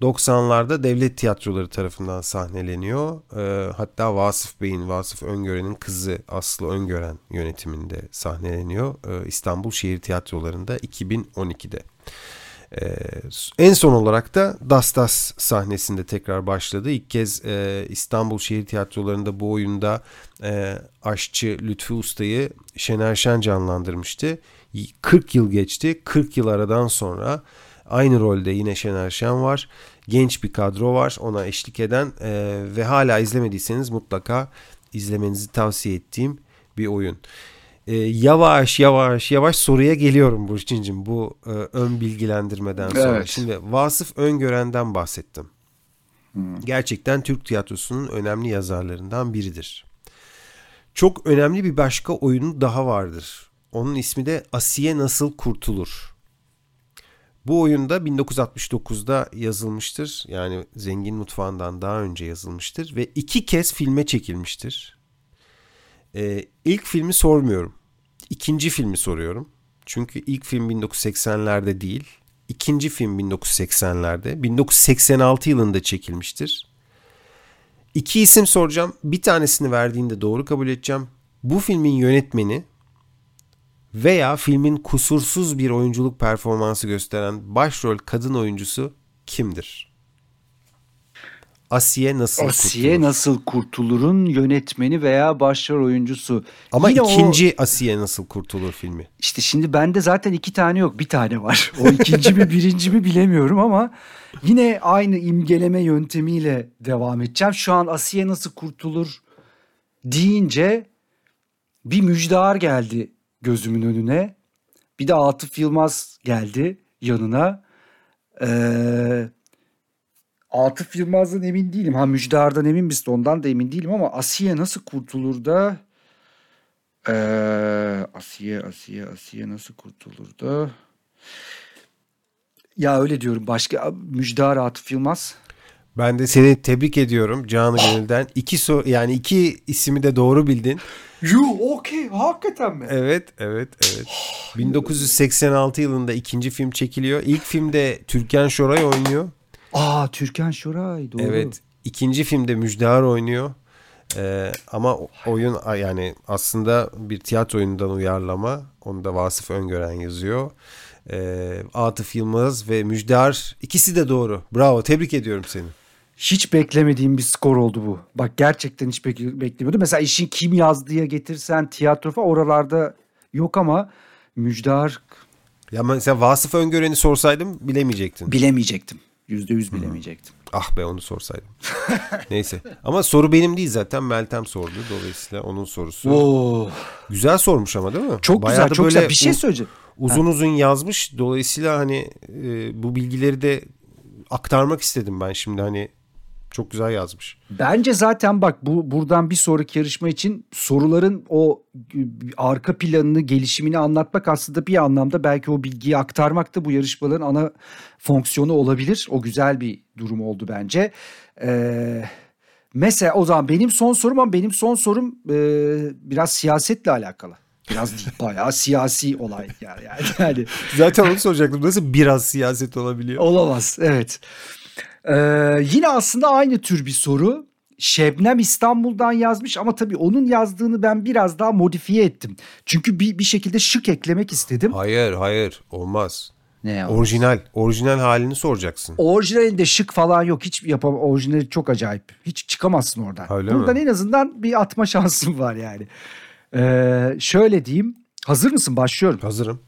90'larda devlet tiyatroları tarafından sahneleniyor. E, hatta Vasıf Bey'in, Vasıf Öngören'in kızı Aslı Öngören yönetiminde sahneleniyor. E, İstanbul şehir tiyatrolarında 2012'de. Ee, en son olarak da Dastas sahnesinde tekrar başladı. İlk kez e, İstanbul Şehir Tiyatroları'nda bu oyunda e, aşçı Lütfü Usta'yı Şener Şen canlandırmıştı. 40 yıl geçti. 40 yıl aradan sonra aynı rolde yine Şener Şen var. Genç bir kadro var ona eşlik eden e, ve hala izlemediyseniz mutlaka izlemenizi tavsiye ettiğim bir oyun. Ee, yavaş yavaş yavaş soruya geliyorum Burçin'cim bu e, ön bilgilendirmeden sonra. Evet. Şimdi Vasıf Öngören'den bahsettim. Gerçekten Türk tiyatrosunun önemli yazarlarından biridir. Çok önemli bir başka oyunu daha vardır. Onun ismi de Asiye Nasıl Kurtulur. Bu oyunda 1969'da yazılmıştır. Yani Zengin Mutfağı'ndan daha önce yazılmıştır. Ve iki kez filme çekilmiştir. Ee, ilk filmi sormuyorum. ikinci filmi soruyorum. Çünkü ilk film 1980'lerde değil. İkinci film 1980'lerde. 1986 yılında çekilmiştir. İki isim soracağım. Bir tanesini verdiğinde doğru kabul edeceğim. Bu filmin yönetmeni veya filmin kusursuz bir oyunculuk performansı gösteren başrol kadın oyuncusu kimdir? Asiye nasıl Asiye kurtulur? Nasıl Kurtulur'un yönetmeni veya başrol oyuncusu. Ama Yine o- ikinci Asiye nasıl kurtulur filmi. İşte şimdi bende zaten iki tane yok bir tane var. O ikinci mi birinci mi bilemiyorum ama yine aynı imgeleme yöntemiyle devam edeceğim. Şu an Asiye nasıl kurtulur deyince bir müjdar geldi gözümün önüne. Bir de Atıf Yılmaz geldi yanına. Ee, Atıf Yılmaz'dan emin değilim. Ha Müjdar'dan emin misin ondan da emin değilim ama Asiye nasıl kurtulur da ee, Asiye, Asiye, Asiye nasıl kurtulur da? Ya öyle diyorum. Başka Müjdar Atıf Yılmaz. Ben de seni tebrik ediyorum canı gönülden. İki so yani iki ismi de doğru bildin. Yuh okey hakikaten mi? Evet, evet, evet. 1986 yılında ikinci film çekiliyor. İlk filmde Türkan Şoray oynuyor. Aa Türkan Şoray doğru. Evet. İkinci filmde Müjdar oynuyor. Ee, ama oyun yani aslında bir tiyatro oyunundan uyarlama. Onu da Vasıf Öngören yazıyor. Ee, Atıf Yılmaz ve Müjdar ikisi de doğru. Bravo tebrik ediyorum seni. Hiç beklemediğim bir skor oldu bu. Bak gerçekten hiç bek- beklemiyordum. Mesela işin kim yazdıya getirsen tiyatro falan oralarda yok ama Müjdar Ya mesela Vasıf Öngören'i sorsaydım bilemeyecektin. bilemeyecektim. Yüzde yüz bilemeyecektim. Ah be onu sorsaydım. Neyse. Ama soru benim değil zaten Meltem sordu. Dolayısıyla onun sorusu. Oo, Güzel sormuş ama değil mi? çok Bayağı güzel çok böyle güzel. Bir şey söyleyeceğim. Uzun uzun yazmış. Dolayısıyla hani e, bu bilgileri de aktarmak istedim ben şimdi hani çok güzel yazmış. Bence zaten bak bu buradan bir sonraki yarışma için soruların o e, arka planını, gelişimini anlatmak aslında bir anlamda belki o bilgiyi aktarmak da bu yarışmaların ana fonksiyonu olabilir. O güzel bir durum oldu bence. Ee, mesela o zaman benim son sorum ama benim son sorum e, biraz siyasetle alakalı. Biraz değil, bayağı siyasi olay yani, yani. Zaten onu soracaktım. Nasıl biraz siyaset olabiliyor? Olamaz evet. Ee, yine aslında aynı tür bir soru. Şebnem İstanbul'dan yazmış ama tabii onun yazdığını ben biraz daha modifiye ettim. Çünkü bir, bir şekilde şık eklemek istedim. Hayır hayır olmaz. Ne ya? Orijinal. Orijinal halini soracaksın. Orijinalinde şık falan yok. Hiç yapam orijinali çok acayip. Hiç çıkamazsın oradan. Öyle Buradan mi? en azından bir atma şansım var yani. Ee, şöyle diyeyim. Hazır mısın? Başlıyorum. Hazırım.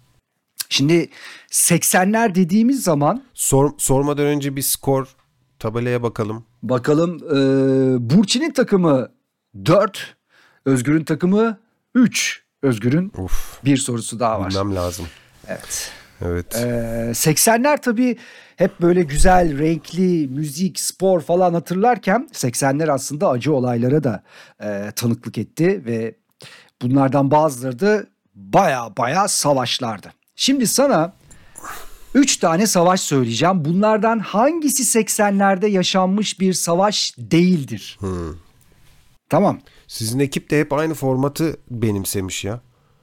Şimdi 80'ler dediğimiz zaman Sor, sormadan önce bir skor tabelaya bakalım. Bakalım e, Burçin'in takımı 4, Özgür'ün takımı 3. Özgür'ün Uf bir sorusu daha var. bilmem lazım. Evet. Evet. E, 80'ler tabii hep böyle güzel, renkli, müzik, spor falan hatırlarken 80'ler aslında acı olaylara da e, tanıklık etti ve bunlardan bazıları da baya baya savaşlardı. Şimdi sana 3 tane savaş söyleyeceğim. Bunlardan hangisi 80'lerde yaşanmış bir savaş değildir? Tamam. Sizin ekip de hep aynı formatı benimsemiş ya.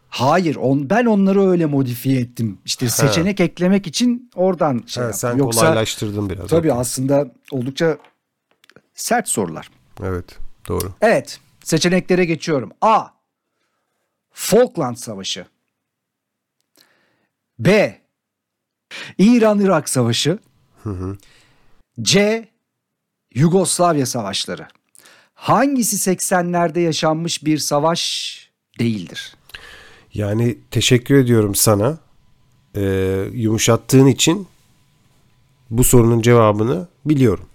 Hayır, on, ben onları öyle modifiye ettim. İşte seçenek eklemek için oradan şey Ha, yaptım. sen Yoksa kolaylaştırdın biraz. tabii Okey. aslında oldukça sert sorular. Evet doğru. Evet, seçeneklere geçiyorum. A. Falkland Savaşı. B. İran-Irak Savaşı. C. Yugoslavya Savaşları. Hangisi 80'lerde yaşanmış bir savaş değildir? Yani teşekkür ediyorum sana. Ee, yumuşattığın için bu sorunun cevabını biliyorum.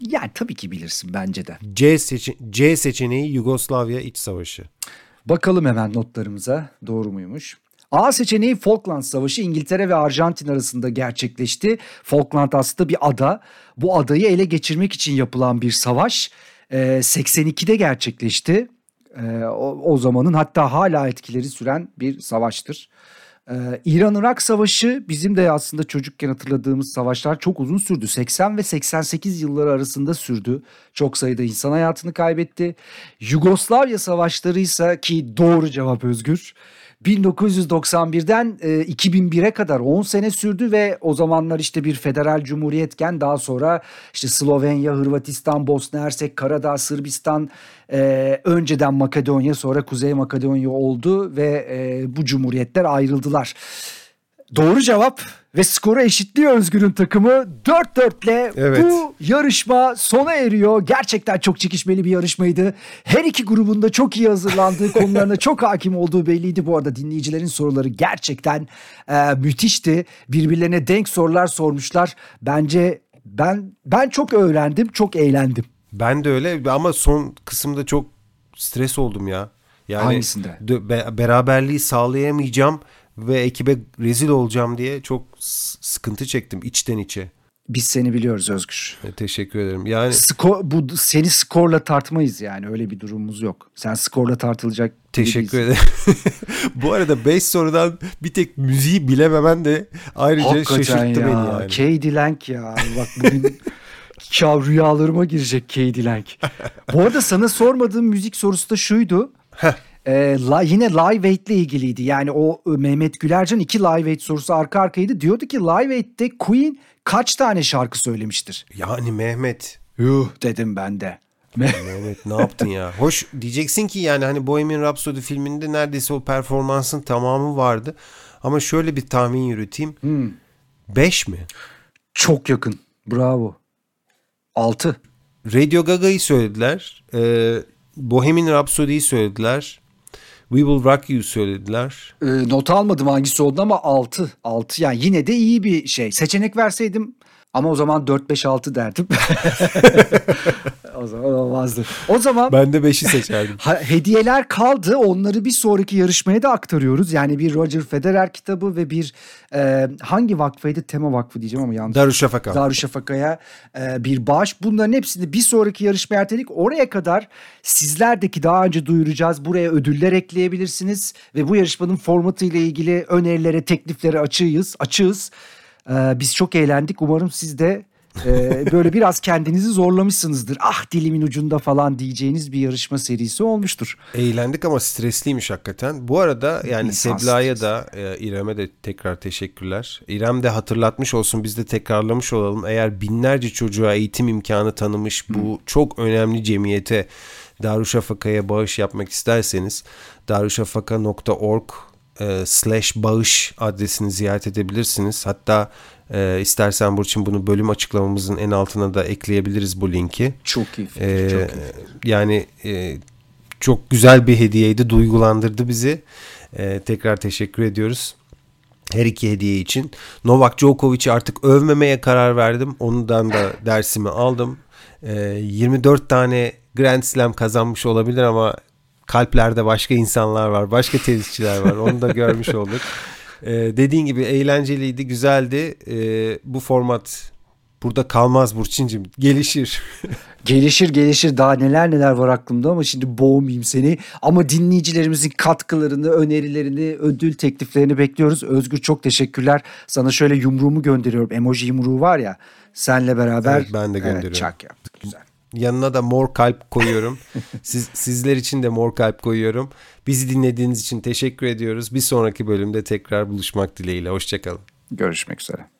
Yani tabii ki bilirsin bence de. C, seçe- C seçeneği Yugoslavya İç Savaşı. Bakalım hemen notlarımıza doğru muymuş? A seçeneği Falkland Savaşı İngiltere ve Arjantin arasında gerçekleşti. Falkland aslında bir ada. Bu adayı ele geçirmek için yapılan bir savaş. Ee, 82'de gerçekleşti. Ee, o, o zamanın hatta hala etkileri süren bir savaştır. Ee, İran-Irak Savaşı bizim de aslında çocukken hatırladığımız savaşlar çok uzun sürdü. 80 ve 88 yılları arasında sürdü. Çok sayıda insan hayatını kaybetti. Yugoslavya Savaşları ise ki doğru cevap Özgür. 1991'den e, 2001'e kadar 10 sene sürdü ve o zamanlar işte bir federal cumhuriyetken daha sonra işte Slovenya, Hırvatistan, Bosna Hersek, Karadağ, Sırbistan, e, önceden Makedonya sonra Kuzey Makedonya oldu ve e, bu cumhuriyetler ayrıldılar. Doğru cevap ve skoru eşitliyor Özgür'ün takımı 4-4'le Evet. bu yarışma sona eriyor. Gerçekten çok çekişmeli bir yarışmaydı. Her iki grubunda çok iyi hazırlandığı, konularına çok hakim olduğu belliydi. Bu arada dinleyicilerin soruları gerçekten e, müthişti. Birbirlerine denk sorular sormuşlar. Bence ben ben çok öğrendim, çok eğlendim. Ben de öyle ama son kısımda çok stres oldum ya. Yani Hangisinde? be- beraberliği sağlayamayacağım ve ekibe rezil olacağım diye çok sıkıntı çektim içten içe. Biz seni biliyoruz Özgür. E, teşekkür ederim. Yani Skor, bu seni skorla tartmayız yani öyle bir durumumuz yok. Sen skorla tartılacak teşekkür ederim. Bu arada 5 sorudan bir tek müziği bilememen de ayrıca Hakikaten şaşırttı ya. beni yani. Katie Lang ya. Bak bugün ya rüyalarıma girecek Katie Lang. Bu arada sana sormadığım müzik sorusu da şuydu. Ee, la, yine Live Aid ile ilgiliydi. Yani o e, Mehmet Gülercan iki Live Aid sorusu arka arkaydı. Diyordu ki Live Aid'de Queen kaç tane şarkı söylemiştir? Yani Mehmet Yuh dedim ben de. Mehmet ne yaptın ya? Hoş diyeceksin ki yani hani Bohemian Rhapsody filminde neredeyse o performansın tamamı vardı. Ama şöyle bir tahmin yürüteyim. 5 mi? Çok yakın. Bravo. 6. Radio Gaga'yı söylediler. Ee, Bohemian Rhapsody'yi söylediler. We Will Rock You söylediler. Ee, not almadım hangisi olduğunu ama 6. 6 yani yine de iyi bir şey. Seçenek verseydim ama o zaman 4 5 6 derdim. o zaman olmazdı. O zaman Ben de 5'i seçerdim. hediyeler kaldı. Onları bir sonraki yarışmaya da aktarıyoruz. Yani bir Roger Federer kitabı ve bir e, hangi vakfaydı? Tema Vakfı diyeceğim ama yanlış. Darüşşafaka. Darüşşafaka'ya e, bir bağış. Bunların hepsini bir sonraki yarışmaya erteledik. Oraya kadar sizlerdeki daha önce duyuracağız. Buraya ödüller ekleyebilirsiniz ve bu yarışmanın formatı ile ilgili önerilere, tekliflere açığız. Açığız. E, biz çok eğlendik. Umarım siz de e, böyle biraz kendinizi zorlamışsınızdır. Ah dilimin ucunda falan diyeceğiniz bir yarışma serisi olmuştur. Eğlendik ama stresliymiş hakikaten. Bu arada yani İnsan Sebla'ya da e, İrem'e de tekrar teşekkürler. İrem de hatırlatmış olsun biz de tekrarlamış olalım. Eğer binlerce çocuğa eğitim imkanı tanımış bu çok önemli cemiyete Darüşşafaka'ya bağış yapmak isterseniz darüşşafaka.org e, slash bağış adresini ziyaret edebilirsiniz. Hatta e, istersen Burçin bunu bölüm açıklamamızın en altına da ekleyebiliriz bu linki. Çok iyi fikir. Ee, çok iyi yani e, çok güzel bir hediyeydi, duygulandırdı bizi. Ee, tekrar teşekkür ediyoruz. Her iki hediye için. Novak Djokovic'i artık övmemeye karar verdim. Ondan da dersimi aldım. Ee, 24 tane Grand Slam kazanmış olabilir ama kalplerde başka insanlar var, başka tenisçiler var. Onu da görmüş olduk. Ee, dediğin gibi eğlenceliydi, güzeldi. Ee, bu format burada kalmaz Burçin'cim. Gelişir. Gelişir gelişir daha neler neler var aklımda ama şimdi boğmayayım seni. Ama dinleyicilerimizin katkılarını, önerilerini, ödül tekliflerini bekliyoruz. Özgür çok teşekkürler. Sana şöyle yumruğumu gönderiyorum. Emoji yumruğu var ya. Senle beraber Evet, ben de gönderiyorum. çak yaptık. Yanına da mor kalp koyuyorum. Siz, sizler için de mor kalp koyuyorum. Bizi dinlediğiniz için teşekkür ediyoruz. Bir sonraki bölümde tekrar buluşmak dileğiyle. Hoşçakalın. Görüşmek üzere.